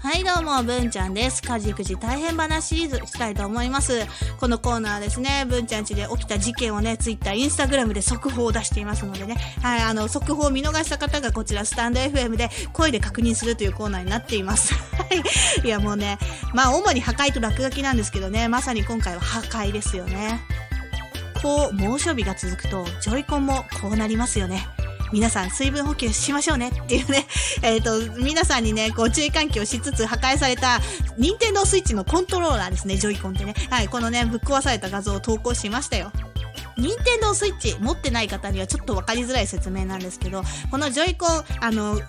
はい、どうも、文ちゃんです。家事育児大変話シリーズしたいと思います。このコーナーですね、文ちゃん家で起きた事件をね、ツイッター、インスタグラムで速報を出していますのでね、はい、あの、速報を見逃した方がこちら、スタンド FM で声で確認するというコーナーになっています。はい。いや、もうね、まあ、主に破壊と落書きなんですけどね、まさに今回は破壊ですよね。こう、猛暑日が続くと、ジョイコンもこうなりますよね。皆さん水分補給しましょうねっていうね、えっ、と、皆さんにね、こう注意喚起をしつつ破壊された、任天堂スイッチのコントローラーですね、ジョイコンってね。はい、このね、ぶっ壊された画像を投稿しましたよ。任天堂スイッチ持ってない方にはちょっとわかりづらい説明なんですけど、このジョイコン、あの、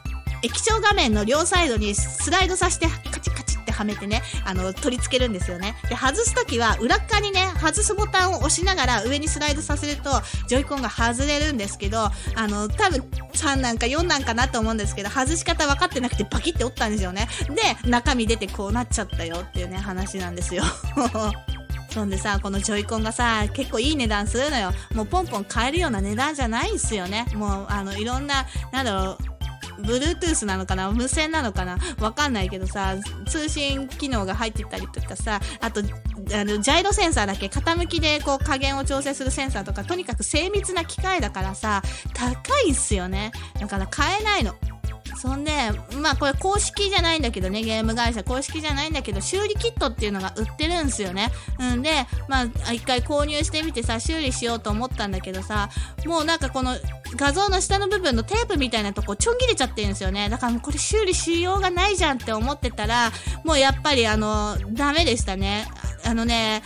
液晶画面の両サイドにスライドさせてカチカチってはめてね、あの、取り付けるんですよね。で、外すときは裏側にね、外すボタンを押しながら上にスライドさせると、ジョイコンが外れるんですけど、あの、多分3なんか4なんかなと思うんですけど、外し方分かってなくてバキって折ったんですよね。で、中身出てこうなっちゃったよっていうね、話なんですよ。そんでさ、このジョイコンがさ、結構いい値段するのよ。もうポンポン買えるような値段じゃないんすよね。もう、あの、いろんな、なんだろう、Bluetooth なのかな？無線なのかな？わかんないけどさ、通信機能が入ってたりとかさ、あと、あの、ジャイロセンサーだけ？傾きでこう加減を調整するセンサーとか、とにかく精密な機械だからさ、高いんすよね。だから買えないの。そんで、まあこれ公式じゃないんだけどね、ゲーム会社公式じゃないんだけど、修理キットっていうのが売ってるんすよね。うんで、まあ一回購入してみてさ、修理しようと思ったんだけどさ、もうなんかこの画像の下の部分のテープみたいなとこちょん切れちゃってるんですよね。だからもうこれ修理しようがないじゃんって思ってたら、もうやっぱりあの、ダメでしたね。あのね、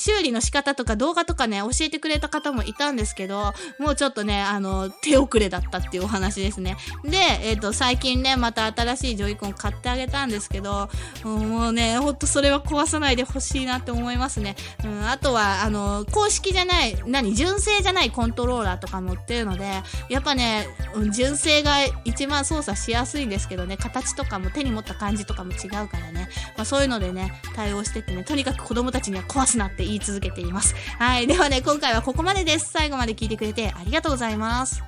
修理の仕方とか動画とかね、教えてくれた方もいたんですけど、もうちょっとね、あの、手遅れだったっていうお話ですね。で、えっ、と、最近ね、また新しいジョイコン買ってあげたんですけど、もうね、ほんとそれは壊さないでほしいなって思いますね。うん、あとは、あの、公式じゃない、何、純正じゃないコントローラーとかも売ってるので、やっぱね、純正が一番操作しやすいんですけどね、形とかも手に持った感じとかも違うからね、まあそういうのでね、対応しててね、とにかく子供たちには壊すなって言い続けています。はい。ではね、今回はここまでです。最後まで聞いてくれてありがとうございます。